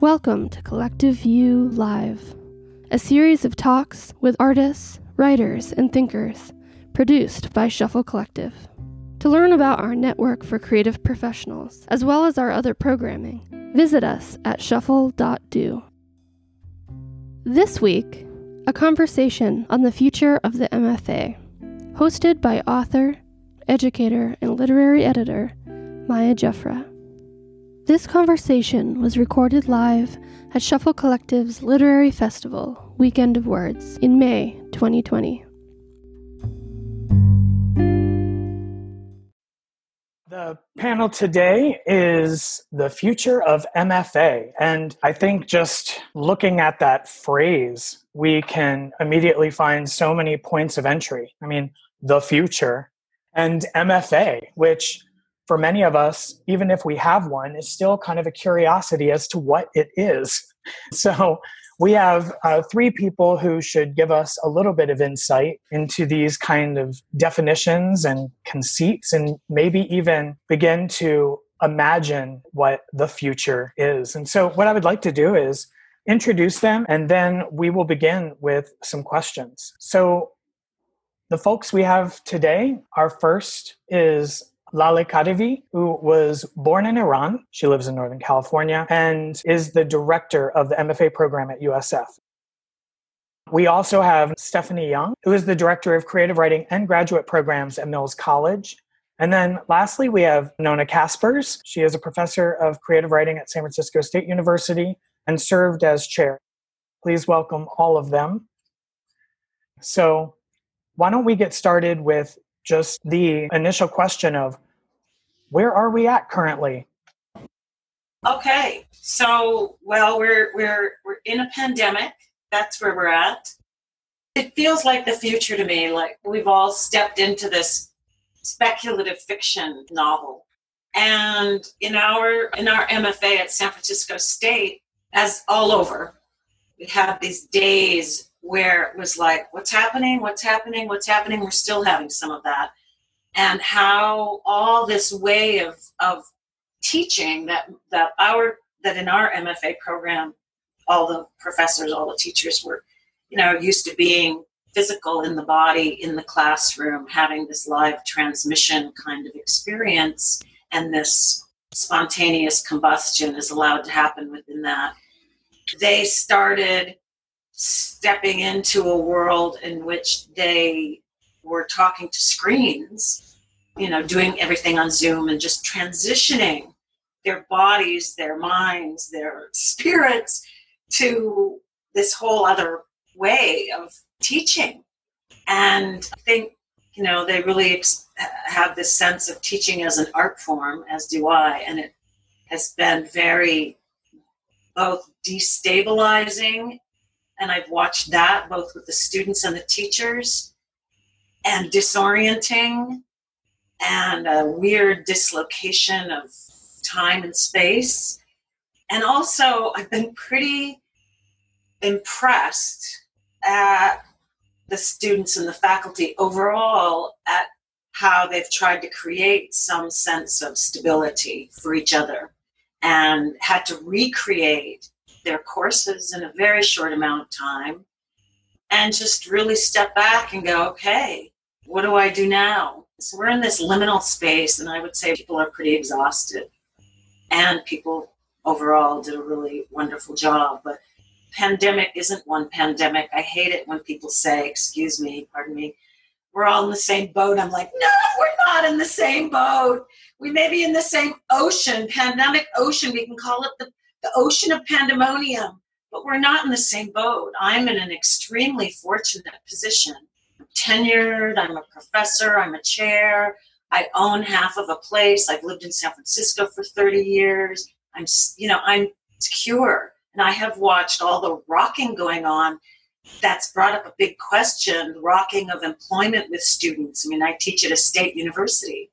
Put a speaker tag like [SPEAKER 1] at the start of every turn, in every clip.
[SPEAKER 1] Welcome to Collective View Live, a series of talks with artists, writers, and thinkers produced by Shuffle Collective. To learn about our network for creative professionals, as well as our other programming, visit us at shuffle.do. This week, a conversation on the future of the MFA, hosted by author, educator, and literary editor Maya Jeffra. This conversation was recorded live at Shuffle Collective's Literary Festival, Weekend of Words, in May 2020.
[SPEAKER 2] The panel today is the future of MFA. And I think just looking at that phrase, we can immediately find so many points of entry. I mean, the future and MFA, which for many of us, even if we have one, is still kind of a curiosity as to what it is. So we have uh, three people who should give us a little bit of insight into these kind of definitions and conceits, and maybe even begin to imagine what the future is. And so, what I would like to do is introduce them, and then we will begin with some questions. So, the folks we have today, our first is Laleh Khadivi, who was born in Iran. She lives in Northern California and is the director of the MFA program at USF. We also have Stephanie Young, who is the director of creative writing and graduate programs at Mills College. And then lastly, we have Nona Caspers. She is a professor of creative writing at San Francisco State University and served as chair. Please welcome all of them. So, why don't we get started with just the initial question of where are we at currently?
[SPEAKER 3] Okay, so well, we're we're we're in a pandemic. That's where we're at. It feels like the future to me. Like we've all stepped into this speculative fiction novel, and in our in our MFA at San Francisco State, as all over, we have these days where it was like, what's happening? What's happening? What's happening? We're still having some of that. And how all this way of, of teaching that, that our that in our MFA program, all the professors, all the teachers were, you know, used to being physical in the body, in the classroom, having this live transmission kind of experience, and this spontaneous combustion is allowed to happen within that. They started stepping into a world in which they were talking to screens, you know, doing everything on Zoom and just transitioning their bodies, their minds, their spirits to this whole other way of teaching. And I think, you know, they really ex- have this sense of teaching as an art form, as do I, and it has been very both destabilizing and I've watched that both with the students and the teachers, and disorienting and a weird dislocation of time and space. And also, I've been pretty impressed at the students and the faculty overall at how they've tried to create some sense of stability for each other and had to recreate their courses in a very short amount of time and just really step back and go, okay, what do I do now? So we're in this liminal space, and I would say people are pretty exhausted. And people overall did a really wonderful job. But pandemic isn't one pandemic. I hate it when people say, excuse me, pardon me, we're all in the same boat. I'm like, no, we're not in the same boat. We may be in the same ocean, pandemic ocean. We can call it the the ocean of pandemonium, but we're not in the same boat. I'm in an extremely fortunate position. I'm tenured, I'm a professor, I'm a chair, I own half of a place. I've lived in San Francisco for 30 years. I'm, you know, I'm secure. And I have watched all the rocking going on that's brought up a big question the rocking of employment with students. I mean, I teach at a state university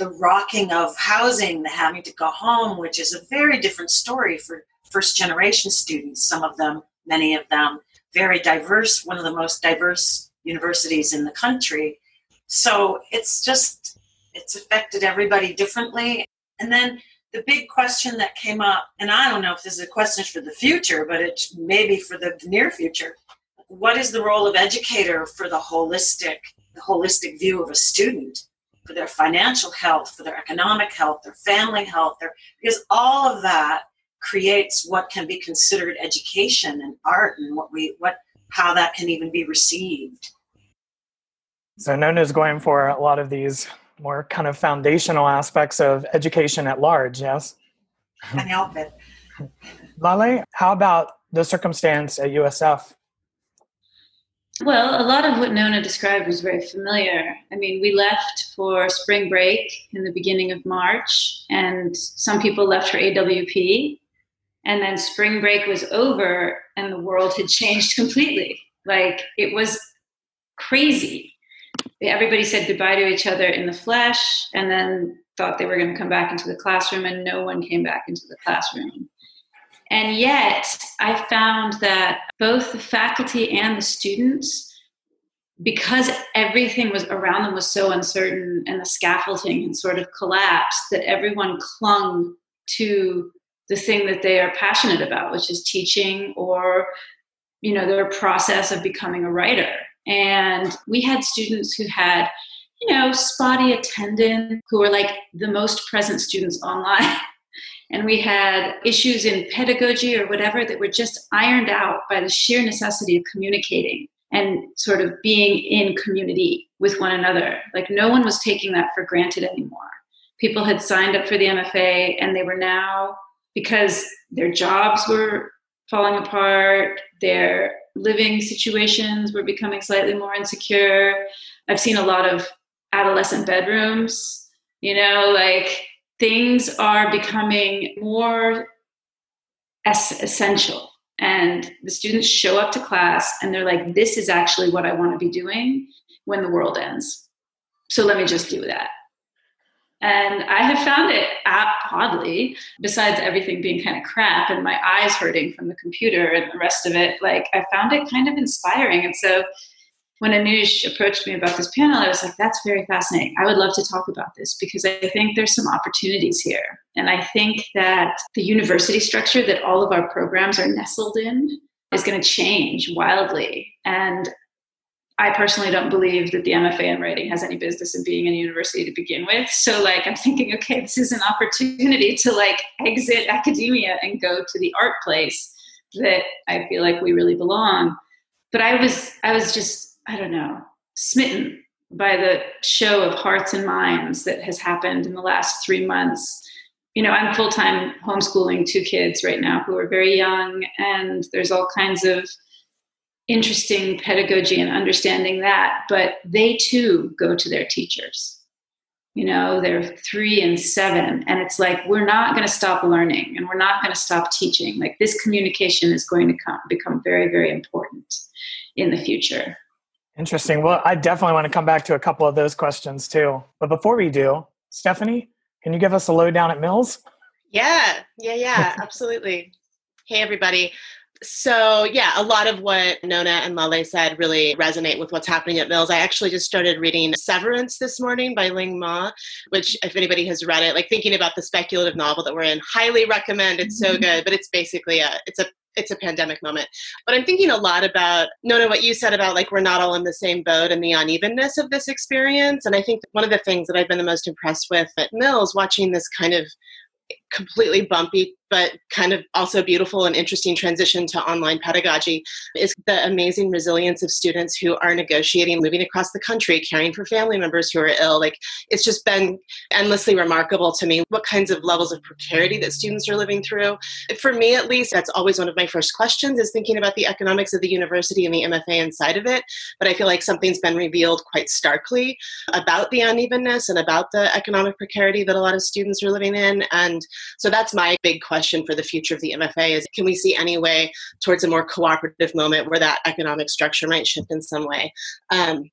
[SPEAKER 3] the rocking of housing, the having to go home, which is a very different story for first generation students, some of them, many of them, very diverse, one of the most diverse universities in the country. So it's just, it's affected everybody differently. And then the big question that came up, and I don't know if this is a question for the future, but it's maybe for the near future. What is the role of educator for the holistic, the holistic view of a student, for their financial health, for their economic health, their family health, their, because all of that creates what can be considered education and art and what we what how that can even be received.
[SPEAKER 2] So Nona is going for a lot of these more kind of foundational aspects of education at large, yes?
[SPEAKER 3] Can't help it.
[SPEAKER 2] Laleh, how about the circumstance at USF?
[SPEAKER 4] Well, a lot of what Nona described was very familiar. I mean, we left for spring break in the beginning of March, and some people left for AWP. And then spring break was over, and the world had changed completely. Like, it was crazy everybody said goodbye to each other in the flesh and then thought they were going to come back into the classroom and no one came back into the classroom and yet i found that both the faculty and the students because everything was around them was so uncertain and the scaffolding had sort of collapsed that everyone clung to the thing that they are passionate about which is teaching or you know their process of becoming a writer and we had students who had, you know, spotty attendance, who were like the most present students online. and we had issues in pedagogy or whatever that were just ironed out by the sheer necessity of communicating and sort of being in community with one another. Like no one was taking that for granted anymore. People had signed up for the MFA and they were now, because their jobs were falling apart, their living situations were becoming slightly more insecure. I've seen a lot of adolescent bedrooms, you know, like things are becoming more essential. And the students show up to class and they're like, this is actually what I want to be doing when the world ends. So let me just do that. And I have found it oddly, besides everything being kind of crap and my eyes hurting from the computer and the rest of it, like I found it kind of inspiring. And so when Anush approached me about this panel, I was like, that's very fascinating. I would love to talk about this because I think there's some opportunities here. And I think that the university structure that all of our programs are nestled in is going to change wildly. And I personally don't believe that the MFA in writing has any business in being in a university to begin with. So like I'm thinking, okay, this is an opportunity to like exit academia and go to the art place that I feel like we really belong. But I was I was just, I don't know, smitten by the show of hearts and minds that has happened in the last three months. You know, I'm full time homeschooling two kids right now who are very young, and there's all kinds of interesting pedagogy and understanding that, but they too go to their teachers. You know, they're three and seven, and it's like we're not going to stop learning and we're not going to stop teaching. Like this communication is going to come, become very, very important in the future.
[SPEAKER 2] Interesting. Well, I definitely want to come back to a couple of those questions too. But before we do, Stephanie, can you give us a lowdown at Mills?
[SPEAKER 5] Yeah, yeah, yeah, absolutely. Hey, everybody so yeah, a lot of what Nona and Laleh said really resonate with what's happening at Mills. I actually just started reading Severance this morning by Ling Ma, which if anybody has read it, like thinking about the speculative novel that we're in, highly recommend. It's so mm-hmm. good, but it's basically a it's a it's a pandemic moment. But I'm thinking a lot about Nona what you said about like we're not all in the same boat and the unevenness of this experience. And I think one of the things that I've been the most impressed with at Mills, watching this kind of completely bumpy but kind of also beautiful and interesting transition to online pedagogy is the amazing resilience of students who are negotiating moving across the country caring for family members who are ill. Like it's just been endlessly remarkable to me what kinds of levels of precarity that students are living through. For me at least that's always one of my first questions is thinking about the economics of the university and the mfa inside of it. But i feel like something's been revealed quite starkly about the unevenness and about the economic precarity that a lot of students are living in. And so that's my big question for the future of the MFA is can we see any way towards a more cooperative moment where that economic structure might shift in some way? Um,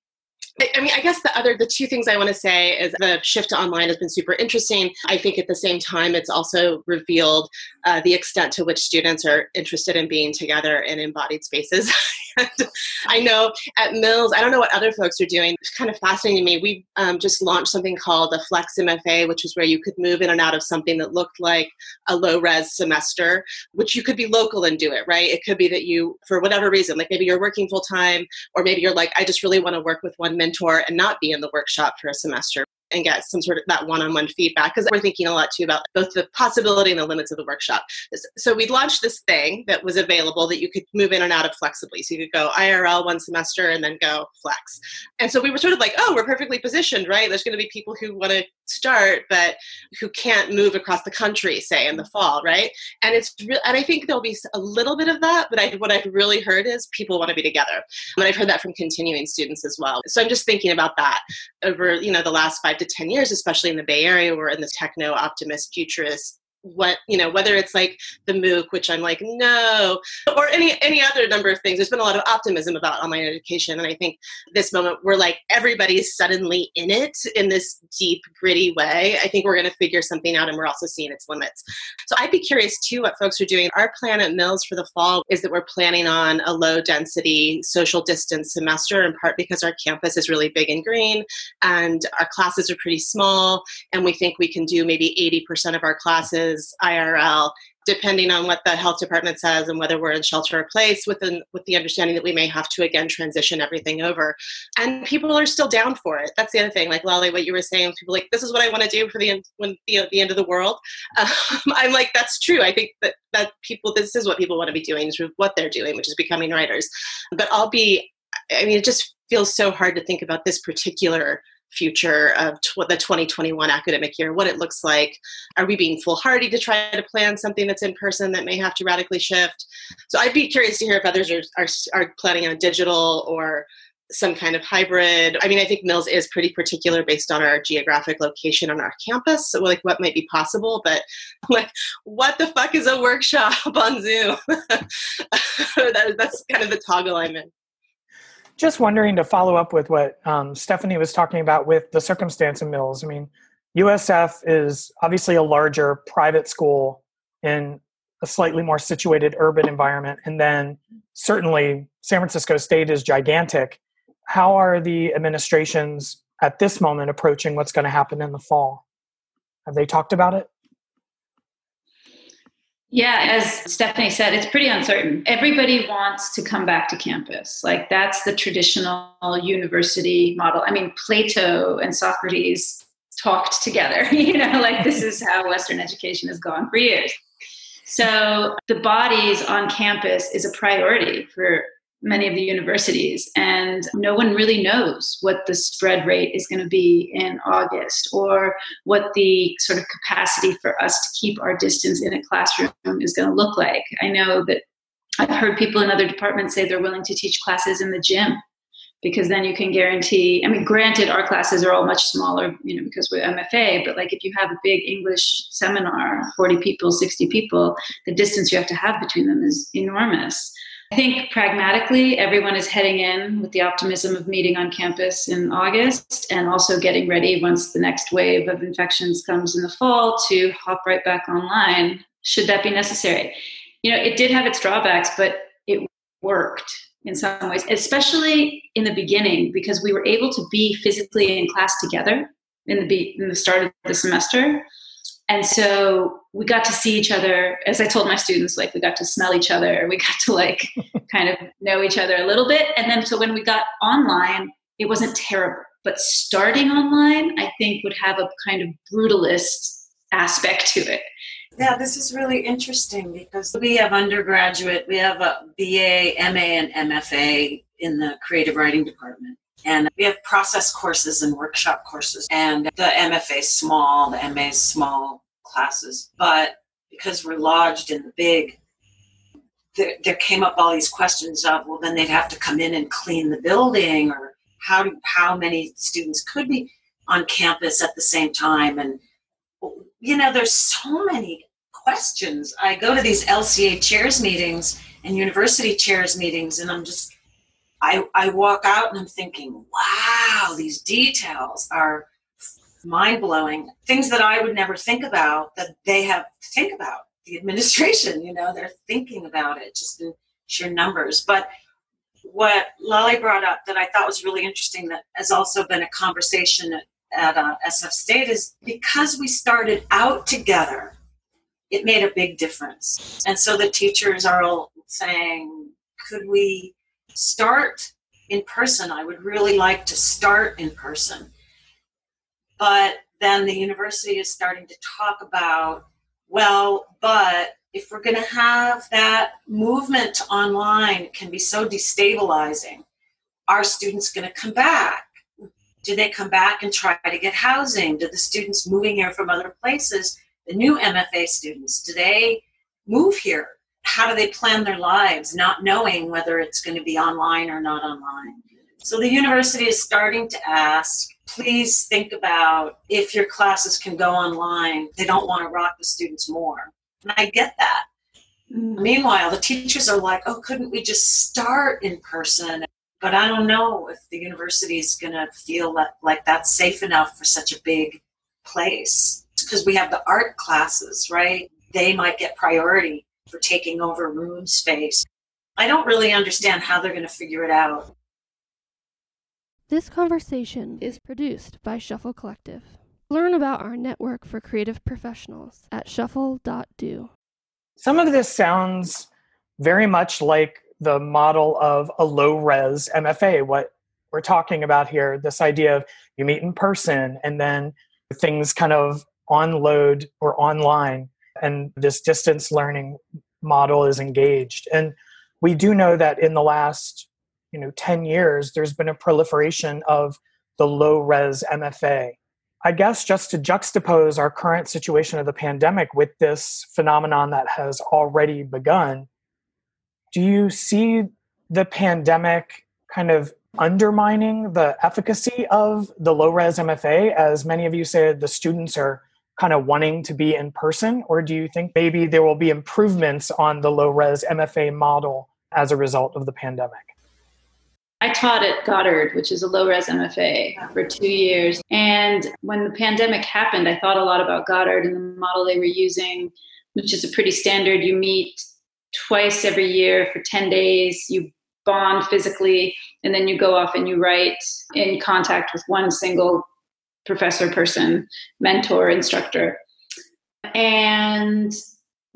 [SPEAKER 5] I mean, I guess the other, the two things I want to say is the shift to online has been super interesting. I think at the same time, it's also revealed uh, the extent to which students are interested in being together in embodied spaces I know at Mills, I don't know what other folks are doing. It's kind of fascinating to me. We um, just launched something called a Flex MFA, which was where you could move in and out of something that looked like a low res semester, which you could be local and do it, right? It could be that you, for whatever reason, like maybe you're working full time, or maybe you're like, I just really want to work with one mentor and not be in the workshop for a semester and get some sort of that one-on-one feedback because we're thinking a lot too about both the possibility and the limits of the workshop. So we launched this thing that was available that you could move in and out of flexibly. So you could go irl one semester and then go flex. And so we were sort of like oh we're perfectly positioned right? There's going to be people who want to start but who can't move across the country say in the fall right? And it's real and i think there'll be a little bit of that but I, what i've really heard is people want to be together. And i've heard that from continuing students as well. So i'm just thinking about that over you know the last five to 10 years, especially in the Bay Area, we're in this techno optimist futurist what you know whether it's like the mooc which i'm like no or any any other number of things. There's been a lot of optimism about online education and i think this moment we're like everybody's suddenly in it in this deep gritty way i think we're going to figure something out and we're also seeing its limits. So i'd be curious too what folks are doing. Our plan at mills for the fall is that we're planning on a low density social distance semester in part because our campus is really big and green and our classes are pretty small and we think we can do maybe 80% of our classes IRL, depending on what the health department says and whether we're in shelter in place with, an, with the understanding that we may have to again transition everything over. And people are still down for it. That's the other thing. Like Lolly, what you were saying, people like, this is what I want to do for the end, when the, the end of the world. Um, I'm like, that's true. I think that, that people, this is what people want to be doing, is what they're doing, which is becoming writers. But I'll be, I mean, it just feels so hard to think about this particular future of tw- the 2021 academic year, what it looks like. Are we being foolhardy to try to plan something that's in person that may have to radically shift? So I'd be curious to hear if others are, are, are planning on digital or some kind of hybrid. I mean, I think Mills is pretty particular based on our geographic location on our campus. So, like, what might be possible, but like, what the fuck is a workshop on Zoom? that, that's kind of the toggle I'm in.
[SPEAKER 2] Just wondering to follow up with what um, Stephanie was talking about with the circumstance of Mills. I mean, USF is obviously a larger private school in a slightly more situated urban environment. And then certainly San Francisco State is gigantic. How are the administrations at this moment approaching what's going to happen in the fall? Have they talked about it?
[SPEAKER 4] Yeah, as Stephanie said, it's pretty uncertain. Everybody wants to come back to campus. Like that's the traditional university model. I mean, Plato and Socrates talked together, you know, like this is how Western education has gone for years. So the bodies on campus is a priority for many of the universities. And no one really knows what the spread rate is going to be in August or what the sort of capacity for us to keep our distance in a classroom is going to look like. I know that I've heard people in other departments say they're willing to teach classes in the gym because then you can guarantee i mean granted our classes are all much smaller you know because we're mfa but like if you have a big english seminar 40 people 60 people the distance you have to have between them is enormous I think pragmatically, everyone is heading in with the optimism of meeting on campus in August and also getting ready once the next wave of infections comes in the fall to hop right back online, should that be necessary. You know, it did have its drawbacks, but it worked in some ways, especially in the beginning, because we were able to be physically in class together in the, be- in the start of the semester and so we got to see each other as i told my students like we got to smell each other we got to like kind of know each other a little bit. And then so when we got online it wasn't terrible. But starting online i think would have a kind of brutalist aspect to it.
[SPEAKER 3] Yeah this is really interesting because we have undergraduate we have a ba ma and mfa in the creative writing department. And we have process courses and workshop courses. And the MFA is small, the MA is small classes. But because we're lodged in the big, there, there came up all these questions of, well, then they'd have to come in and clean the building, or how, do, how many students could be on campus at the same time. And, you know, there's so many questions. I go to these LCA chairs meetings and university chairs meetings, and I'm just I, I walk out and I'm thinking, wow, these details are mind blowing. Things that I would never think about that they have to think about. The administration, you know, they're thinking about it just in sheer numbers. But what Lolly brought up that I thought was really interesting that has also been a conversation at, at uh, SF State is because we started out together, it made a big difference. And so the teachers are all saying, could we start in person? I would really like to start in person. But then the university is starting to talk about, well, but if we're going to have that movement online, can be so destabilizing. Are students going to come back? Do they come back and try to get housing? Do the students moving here from other places, the new MFA students, do they move here? How do they plan their lives, not knowing whether it's going to be online or not online? So the university is starting to ask please think about if your classes can go online, they don't want to rock the students more. And I get that. Mm. Meanwhile, the teachers are like, oh, couldn't we just start in person? But I don't know if the university is going to feel that, like that's safe enough for such a big place. Because we have the art classes, right? They might get priority for taking over room space. I don't really understand how they're going to figure it out.
[SPEAKER 1] This conversation is produced by Shuffle Collective. Learn about our network for creative professionals at shuffle.do.
[SPEAKER 2] Some of this sounds very much like the model of a low res MFA, what we're talking about here this idea of you meet in person and then things kind of on load or online, and this distance learning model is engaged. And we do know that in the last you know 10 years there's been a proliferation of the low res mfa i guess just to juxtapose our current situation of the pandemic with this phenomenon that has already begun do you see the pandemic kind of undermining the efficacy of the low res mfa as many of you said the students are kind of wanting to be in person or do you think maybe there will be improvements on the low res mfa model as a result of the pandemic
[SPEAKER 4] I taught at Goddard, which is a low res MFA, for two years. And when the pandemic happened, I thought a lot about Goddard and the model they were using, which is a pretty standard. You meet twice every year for 10 days, you bond physically, and then you go off and you write in contact with one single professor, person, mentor, instructor. And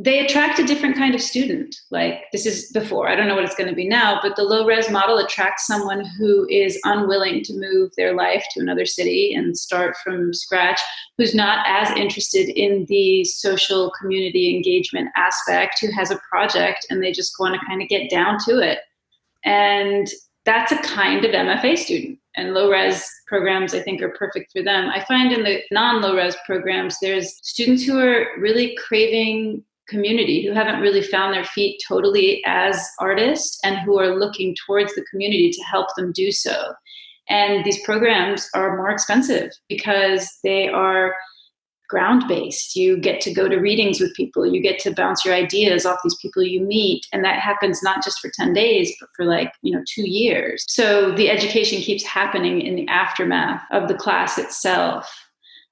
[SPEAKER 4] they attract a different kind of student. Like this is before, I don't know what it's going to be now, but the low res model attracts someone who is unwilling to move their life to another city and start from scratch, who's not as interested in the social community engagement aspect, who has a project and they just want to kind of get down to it. And that's a kind of MFA student. And low res programs, I think, are perfect for them. I find in the non low res programs, there's students who are really craving community who haven't really found their feet totally as artists and who are looking towards the community to help them do so. And these programs are more expensive because they are ground based. You get to go to readings with people, you get to bounce your ideas off these people you meet. And that happens not just for 10 days, but for like, you know, two years. So the education keeps happening in the aftermath of the class itself.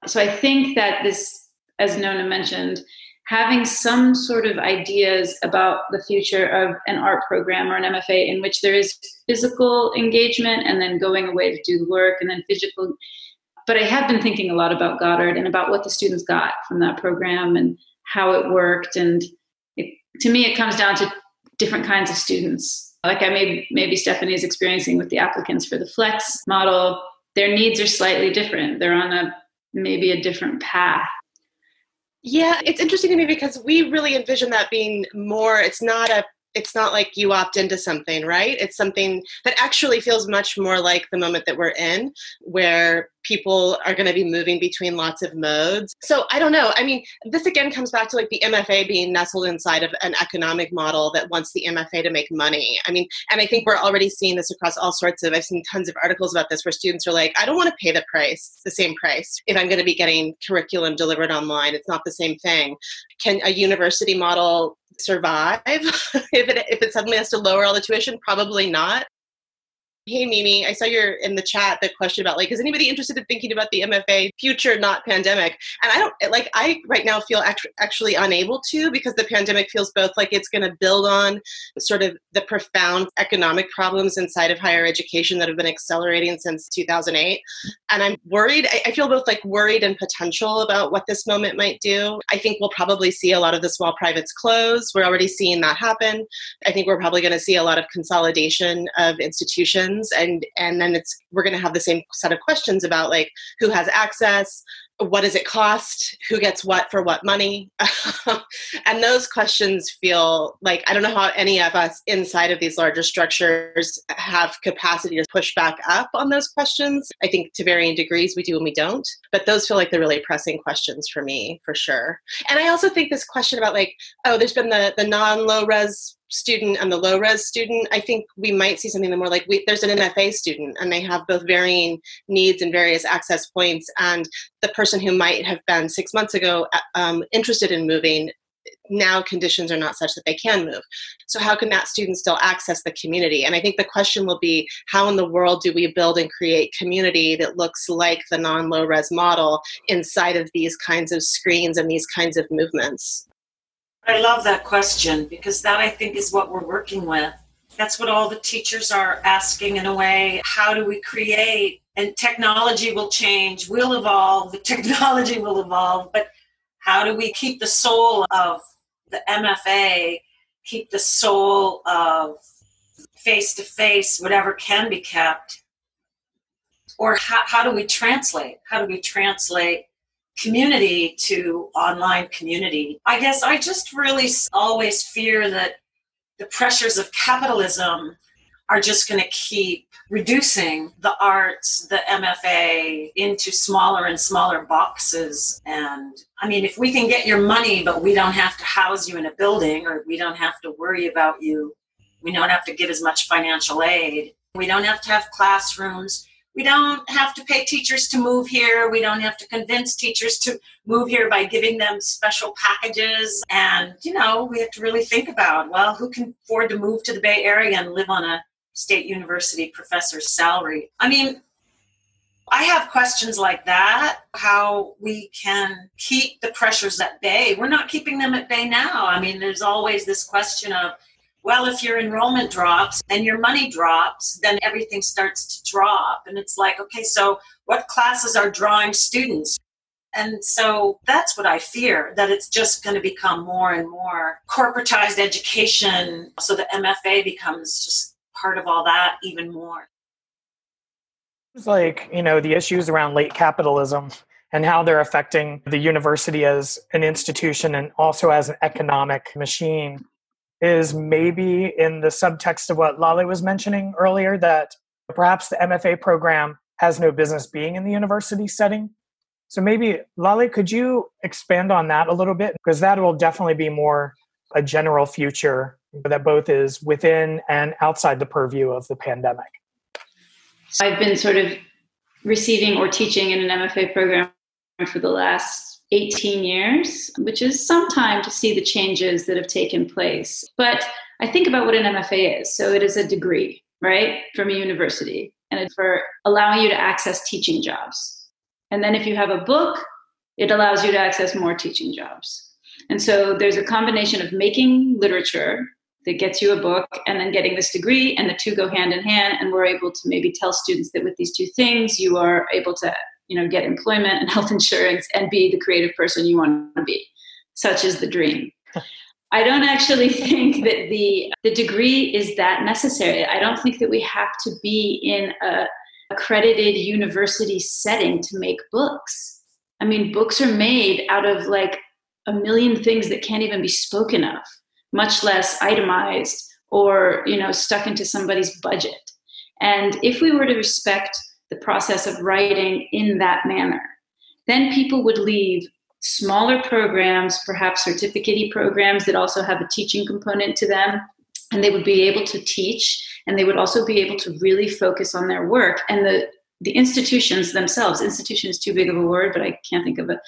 [SPEAKER 4] So I think that this, as Nona mentioned, having some sort of ideas about the future of an art program or an MFA in which there is physical engagement and then going away to do the work and then physical. But I have been thinking a lot about Goddard and about what the students got from that program and how it worked. And it, to me, it comes down to different kinds of students. Like I may, maybe Stephanie is experiencing with the applicants for the Flex model, their needs are slightly different. They're on a maybe a different path
[SPEAKER 5] yeah, it's interesting to me because we really envision that being more, it's not a it's not like you opt into something, right? It's something that actually feels much more like the moment that we're in, where people are going to be moving between lots of modes. So I don't know. I mean, this again comes back to like the MFA being nestled inside of an economic model that wants the MFA to make money. I mean, and I think we're already seeing this across all sorts of, I've seen tons of articles about this where students are like, I don't want to pay the price, the same price, if I'm going to be getting curriculum delivered online. It's not the same thing. Can a university model survive if it if it suddenly has to lower all the tuition? Probably not. Hey Mimi, I saw you're in the chat the question about like, is anybody interested in thinking about the MFA future, not pandemic? And I don't like, I right now feel act- actually unable to because the pandemic feels both like it's going to build on sort of the profound economic problems inside of higher education that have been accelerating since 2008. And I'm worried, I, I feel both like worried and potential about what this moment might do. I think we'll probably see a lot of the small privates close. We're already seeing that happen. I think we're probably going to see a lot of consolidation of institutions questions and and then it's we're going to have the same set of questions about like who has access what does it cost who gets what for what money? And those questions feel like i don't know how any of us inside of these larger structures have capacity to push back up on those questions. I think to varying degrees we do and we don't but those feel like the really pressing questions for me for sure. And i also think this question about like oh there's been the the non low res student and the low res student, I think we might see something more like we, there's an MFA student and they have both varying needs and various access points. And the person who might have been six months ago uh, um, interested in moving now conditions are not such that they can move. So, how can that student still access the community? And I think the question will be how in the world do we build and create community that looks like the non low res model inside of these kinds of screens and these kinds of movements?
[SPEAKER 3] I love that question because that I think is what we're working with. That's what all the teachers are asking in a way. How do we create? And technology will change, will evolve, the technology will evolve, but how do we keep the soul of the MFA, keep the soul of face to face, whatever can be kept? Or how, how do we translate? How do we translate community to online community. I guess I just really always fear that the pressures of capitalism are just going to keep reducing the arts, the MFA into smaller and smaller boxes. And I mean, if we can get your money, but we don't have to house you in a building or we don't have to worry about you, we don't have to give as much financial aid, we don't have to have classrooms we don't have to pay teachers to move here. We don't have to convince teachers to move here by giving them special packages. And, you know, we have to really think about well, who can afford to move to the Bay Area and live on a state university professor's salary? I mean, I have questions like that how we can keep the pressures at bay. We're not keeping them at bay now. I mean, there's always this question of, well, if your enrollment drops and your money drops, then everything starts to drop. And it's like, okay, so what classes are drawing students? And so that's what I fear that it's just going to become more and more corporatized education. So the MFA becomes just part of all that even more.
[SPEAKER 2] It's like, you know, the issues around late capitalism and how they're affecting the university as an institution and also as an economic machine is maybe in the subtext of what Laleh was mentioning earlier that perhaps the MFA program has no business being in the university setting. So maybe Laleh, could you expand on that a little bit? Because that will definitely be more a general future that both is within and outside the purview of the pandemic.
[SPEAKER 4] I've been sort of receiving or teaching in an MFA program for the last 18 years, which is some time to see the changes that have taken place. But I think about what an MFA is. So it is a degree, right, from a university, and it's for allowing you to access teaching jobs. And then if you have a book, it allows you to access more teaching jobs. And so there's a combination of making literature that gets you a book and then getting this degree, and the two go hand in hand. And we're able to maybe tell students that with these two things, you are able to you know get employment and health insurance and be the creative person you want to be. Such is the dream. I don't actually think that the the degree is that necessary. I don't think that we have to be in a accredited university setting to make books. I mean books are made out of like a million things that can't even be spoken of much less itemized or you know stuck into somebody's budget. And if we were to respect the process of writing in that manner. Then people would leave smaller programs, perhaps certificate programs that also have a teaching component to them, and they would be able to teach and they would also be able to really focus on their work. And the, the institutions themselves, institution is too big of a word, but I can't think of it.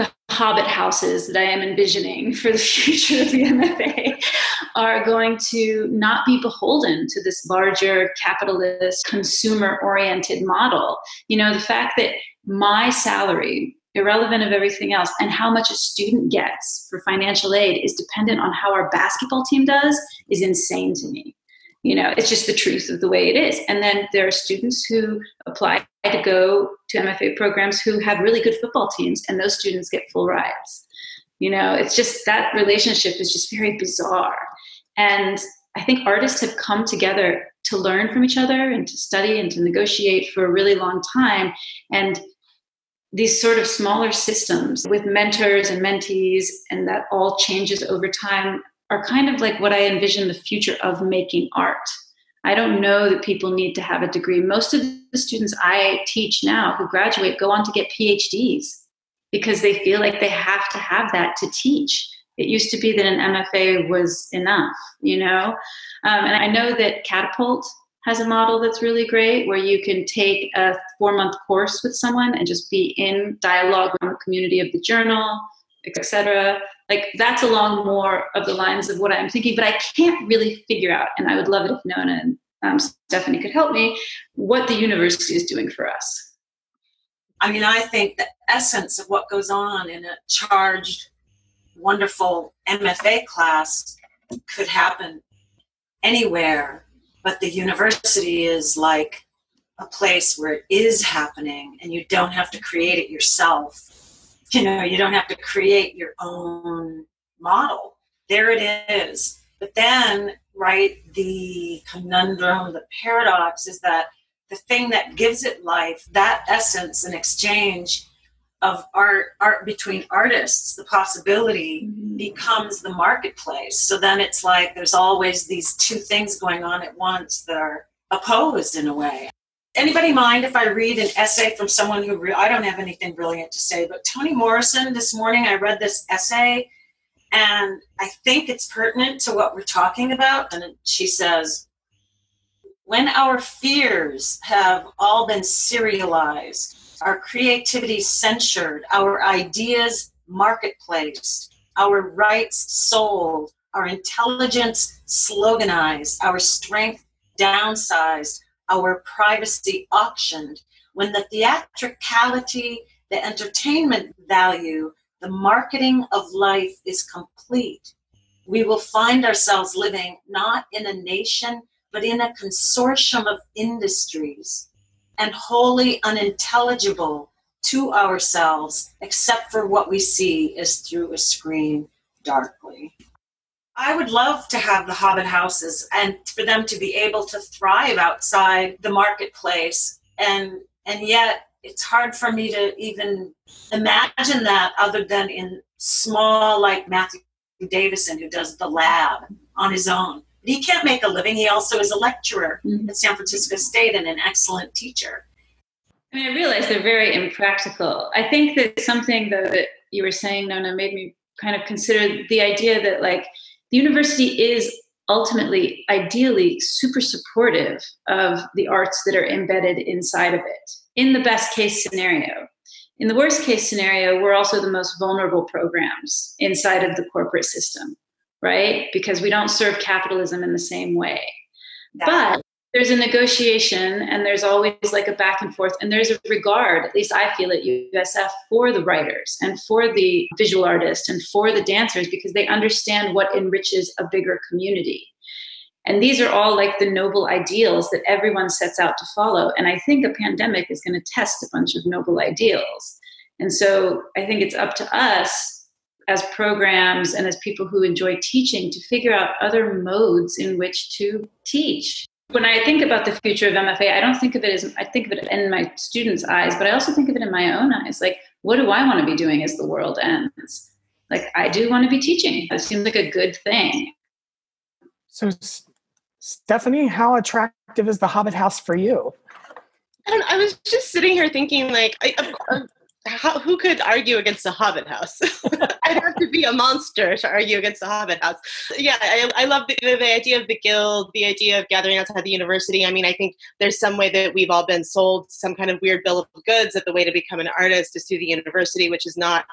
[SPEAKER 4] The hobbit houses that I am envisioning for the future of the MFA are going to not be beholden to this larger capitalist consumer oriented model. You know, the fact that my salary, irrelevant of everything else, and how much a student gets for financial aid is dependent on how our basketball team does is insane to me. You know, it's just the truth of the way it is. And then there are students who apply to go to MFA programs who have really good football teams, and those students get full rides. You know, it's just that relationship is just very bizarre. And I think artists have come together to learn from each other and to study and to negotiate for a really long time. And these sort of smaller systems with mentors and mentees, and that all changes over time, are kind of like what I envision the future of making art. I don't know that people need to have a degree. Most of the students I teach now who graduate go on to get PhDs because they feel like they have to have that to teach. It used to be that an MFA was enough, you know? Um, and I know that Catapult has a model that's really great where you can take a four month course with someone and just be in dialogue with the community of the journal, etc. Like that's along more of the lines of what I'm thinking, but I can't really figure out, and I would love it if Nona and um, Stephanie could help me, what the university is doing for us.
[SPEAKER 3] I mean, I think the essence of what goes on in a charged, wonderful MFA class could happen anywhere, but the university is like a place where it is happening and you don't have to create it yourself you know you don't have to create your own model. There it is. But then right the conundrum the paradox is that the thing that gives it life that essence and exchange of art art between artists the possibility mm-hmm. becomes the marketplace. So then it's like there's always these two things going on at once that are opposed in a way anybody mind if I read an essay from someone who re- I don't have anything brilliant to say, but Toni Morrison this morning I read this essay and I think it's pertinent to what we're talking about. And she says, when our fears have all been serialized, our creativity censured, our ideas marketplaced, our rights sold, our intelligence sloganized, our strength downsized, our privacy auctioned, when the theatricality, the entertainment value, the marketing of life is complete, we will find ourselves living not in a nation, but in a consortium of industries and wholly unintelligible to ourselves except for what we see is through a screen darkly. I would love to have the Hobbit houses and for them to be able to thrive outside the marketplace. And and yet it's hard for me to even imagine that other than in small like Matthew Davison who does the lab on his own. But he can't make a living. He also is a lecturer mm-hmm. at San Francisco State and an excellent teacher.
[SPEAKER 4] I mean, I realize they're very impractical. I think that something that you were saying, Nona, made me kind of consider the idea that like the university is ultimately, ideally, super supportive of the arts that are embedded inside of it in the best case scenario. In the worst case scenario, we're also the most vulnerable programs inside of the corporate system, right? Because we don't serve capitalism in the same way. But there's a negotiation and there's always like a back and forth and there's a regard at least i feel at usf for the writers and for the visual artists and for the dancers because they understand what enriches a bigger community. And these are all like the noble ideals that everyone sets out to follow. And i think a pandemic is going to test a bunch of noble ideals. And so i think it's up to us as programs and as people who enjoy teaching to figure out other modes in which to teach when I think about the future of MFA, I don't think of it as I think of it in my students' eyes, but I also think of it in my own eyes. Like, what do I want to be doing as the world ends? Like, I do want to be teaching. That seems like a good thing.
[SPEAKER 2] So, Stephanie, how attractive is the Hobbit House for you?
[SPEAKER 5] I, I was just sitting here thinking, like, I, of, how, who could argue against the Hobbit House? I'd have to be a monster to argue against the Hobbit House. Yeah, I, I love the, the idea of the guild, the idea of gathering outside the university. I mean, I think there's some way that we've all been sold some kind of weird bill of goods that the way to become an artist is through the university, which is not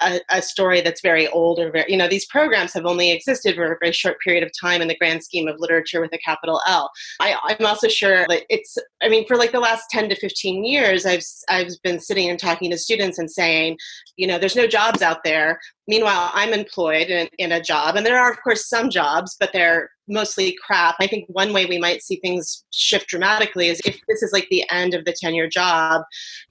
[SPEAKER 5] a, a, story that's very old or very, you know, these programs have only existed for a very short period of time in the grand scheme of literature with a capital L. I, I'm also sure that it's, I mean, for like the last 10 to 15 years, I've, I've been sitting and talking to students and saying, you know, there's no jobs out there. Meanwhile, I'm employed in, in a job, and there are, of course, some jobs, but they're mostly crap. I think one way we might see things shift dramatically is if this is like the end of the tenure job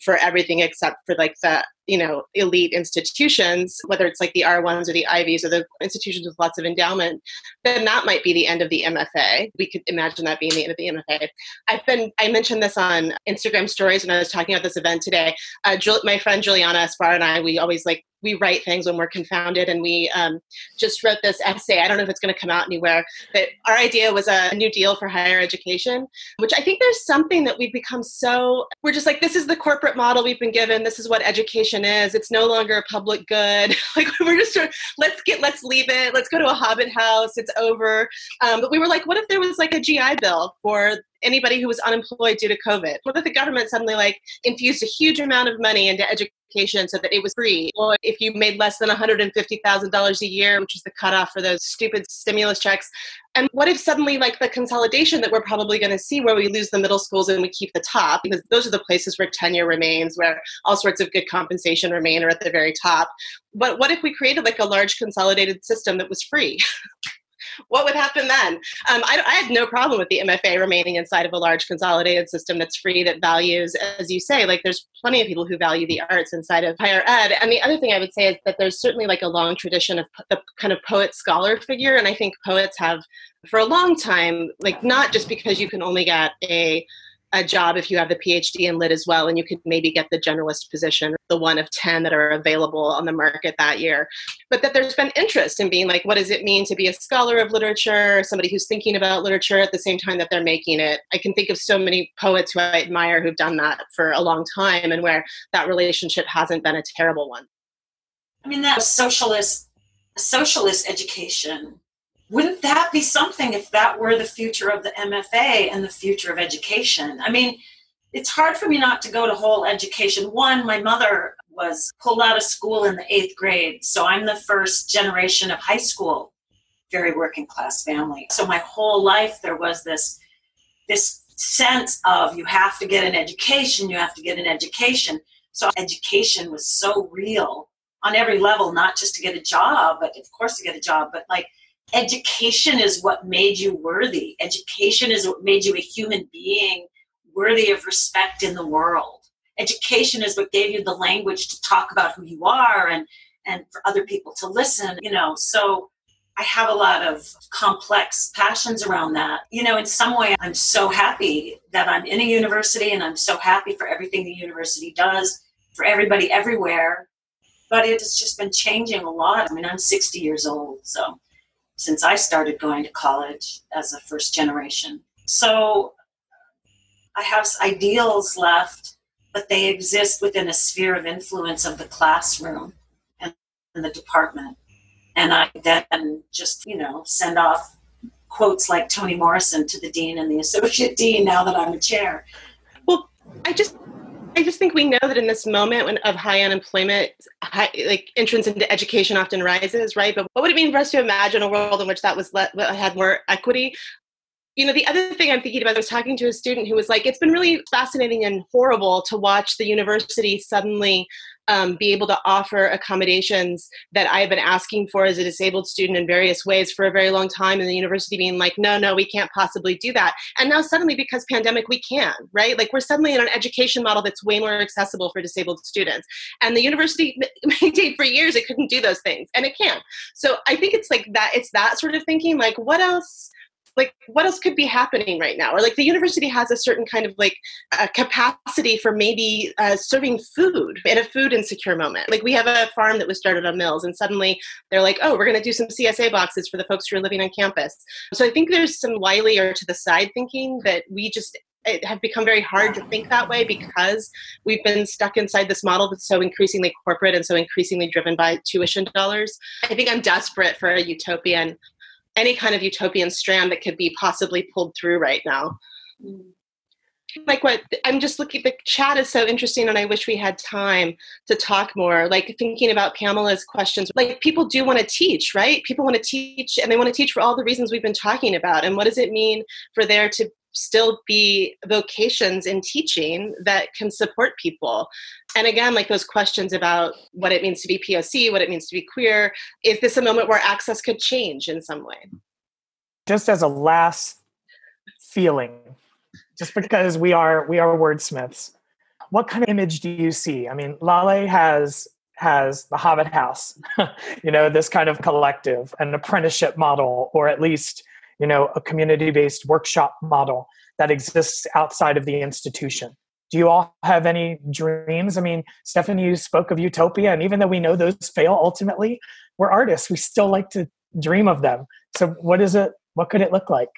[SPEAKER 5] for everything except for like the you know elite institutions whether it's like the r1s or the ivies or the institutions with lots of endowment then that might be the end of the mfa we could imagine that being the end of the mfa i've been i mentioned this on instagram stories when i was talking about this event today. Uh, my friend juliana Spahr and i we always like we write things when we're confounded and we um, just wrote this essay i don't know if it's going to come out anywhere but our idea was a new deal for higher education which i think there's something that we've become so we're just like this is the corporate model we've been given this is what education is it's no longer a public good. Like we're just sort of, let's get let's leave it let's go to a hobbit house it's over. Um, but we were like what if there was like a gi bill for anybody who was unemployed due to COVID. What if the government suddenly like infused a huge amount of money into education so that it was free? Or if you made less than $150,000 a year, which is the cutoff for those stupid stimulus checks. And what if suddenly like the consolidation that we're probably going to see where we lose the middle schools and we keep the top because those are the places where tenure remains, where all sorts of good compensation remain or at the very top. But what if we created like a large consolidated system that was free? what would happen then? Um, I, I, had no problem with the MFA remaining inside of a large consolidated system that's free, that values, as you say, like there's plenty of people who value the arts inside of higher ed. And the other thing I would say is that there's certainly like a long tradition of the kind of poet scholar figure. And I think poets have for a long time, like not just because you can only get a a job if you have the PhD in lit as well, and you could maybe get the generalist position, the one of 10 that are available on the market that year. But that there's been interest in being like, what does it mean to be a scholar of literature, somebody who's thinking about literature at the same time that they're making it? I can think of so many poets who I admire who've done that for a long time and where that relationship hasn't been a terrible one.
[SPEAKER 3] I mean, that socialist socialist education wouldn't that be something if that were the future of the MFA and the future of education? I mean, it's hard for me not to go to whole education. One, my mother was pulled out of school in the eighth grade, so I'm the first generation of high school, very working class family. So my whole life there was this this sense of you have to get an education, you have to get an education. So education was so real on every level, not just to get a job, but of course to get a job, but like education is what made you worthy. Education is what made you a human being worthy of respect in the world. Education is what gave you the language to talk about who you are and and for other people to listen, you know. So I have a lot of complex passions around that. You know, in some way I'm so happy that I'm in a university and I'm so happy for everything the university does for everybody everywhere. But it's just been changing a lot. I mean, I'm 60 years old, so since I started going to college as a first generation. So I have ideals left, but they exist within a sphere of influence of the classroom and the department. And I then just, you know, send off quotes like Toni Morrison to the dean and the associate dean now that I'm a chair.
[SPEAKER 5] Well, I just I just think we know that in this moment when, of high unemployment, high, like entrance into education often rises, right? But what would it mean for us to imagine a world in which that was let, had more equity? you know, the other thing I'm thinking about, I was talking to a student who was like, it's been really fascinating and horrible to watch the university suddenly um, be able to offer accommodations that I have been asking for as a disabled student in various ways for a very long time, and the university being like, no, no, we can't possibly do that. And now suddenly, because pandemic, we can, right? Like we're suddenly in an education model that's way more accessible for disabled students. And the university maintained for years it couldn't do those things, and it can. So I think it's like that. It's that sort of thinking. Like, what else? Like what else could be happening right now? Or like the university has a certain kind of like capacity for maybe uh, serving food in a food insecure moment. Like we have a farm that was started on mills and suddenly they're like oh we're going to do some csa boxes for the folks who are living on campus. So i think there's some wily or to the side thinking that we just it have become very hard to think that way because we've been stuck inside this model that's so increasingly corporate and so increasingly driven by tuition dollars. I think I'm desperate for a utopian any kind of utopian strand that could be possibly pulled through right now. Mm. like what I'm just looking the chat is so interesting and I wish we had time to talk more like thinking about Pamela's questions. Like people do want to teach right? People want to teach and they want to teach for all the reasons we've been talking about and what does it mean for there to still be vocations in teaching that can support people. And again like those questions about what it means to be POC what it means to be queer is this a moment where access could change in some way?
[SPEAKER 2] Just as a last feeling just because we are we are wordsmiths what kind of image do you see? I mean Laleh has has the hobbit house you know this kind of collective an apprenticeship model or at least you know a community based workshop model that exists outside of the institution. Do you all have any dreams? I mean stephanie you spoke of utopia and even though we know those fail ultimately we're artists. We still like to dream of them. So what is it what could it look like?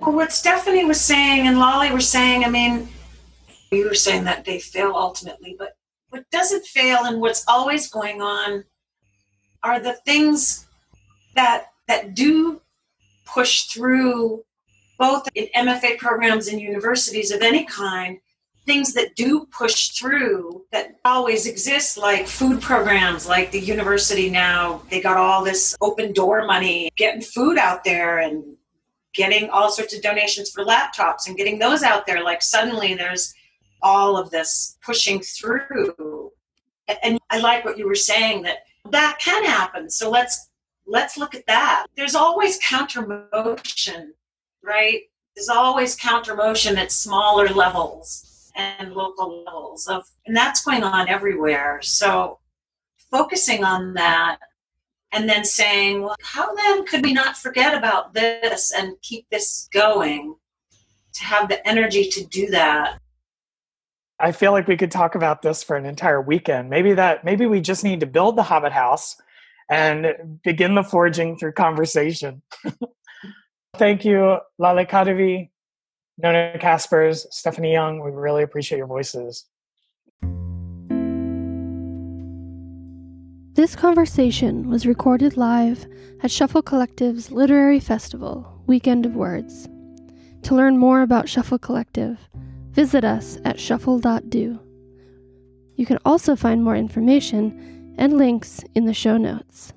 [SPEAKER 3] Well, what Stephanie was saying and Laleh were saying, I mean, you were saying that they fail ultimately, but what doesn't fail and what's always going on are the things that that do push through both in MFA programs and universities of any kind, things that do push through that always exist, like food programs, like the university now, they got all this open door money, getting food out there and getting all sorts of donations for laptops and getting those out there like suddenly there's all of this pushing through. And i like what you were saying that that can happen. So let's let's look at that there's always counter motion right there's always counter motion at smaller levels and local levels of and that's going on everywhere so focusing on that and then saying, well, how then could we not forget about this and keep this going? To have the energy to do that.
[SPEAKER 2] I feel like we could talk about this for an entire weekend. Maybe that maybe we just need to build the Hobbit house and begin the forging through conversation. Thank you, Laleh Khadivi, Nona Caspers, Stephanie Young. We really appreciate your voices.
[SPEAKER 1] This conversation was recorded live at Shuffle Collective's Literary Festival, Weekend of Words. To learn more about Shuffle Collective, visit us at shuffle.do. You can also find more information and links in the show notes.